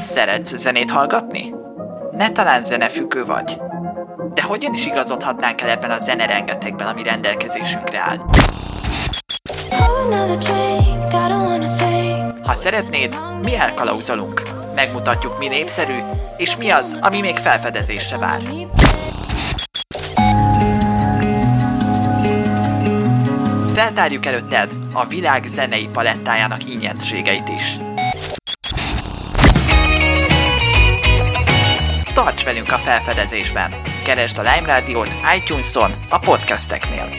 Szeretsz zenét hallgatni? Ne talán zenefüggő vagy. De hogyan is igazodhatnánk el ebben a zene rengetegben, ami rendelkezésünkre áll? Ha szeretnéd, mi elkalauzolunk. Megmutatjuk, mi népszerű, és mi az, ami még felfedezésre vár. Feltárjuk előtted a világ zenei palettájának ingyenségeit is. Tarts velünk a felfedezésben! Keresd a Lime Rádiót iTunes-on, a podcasteknél.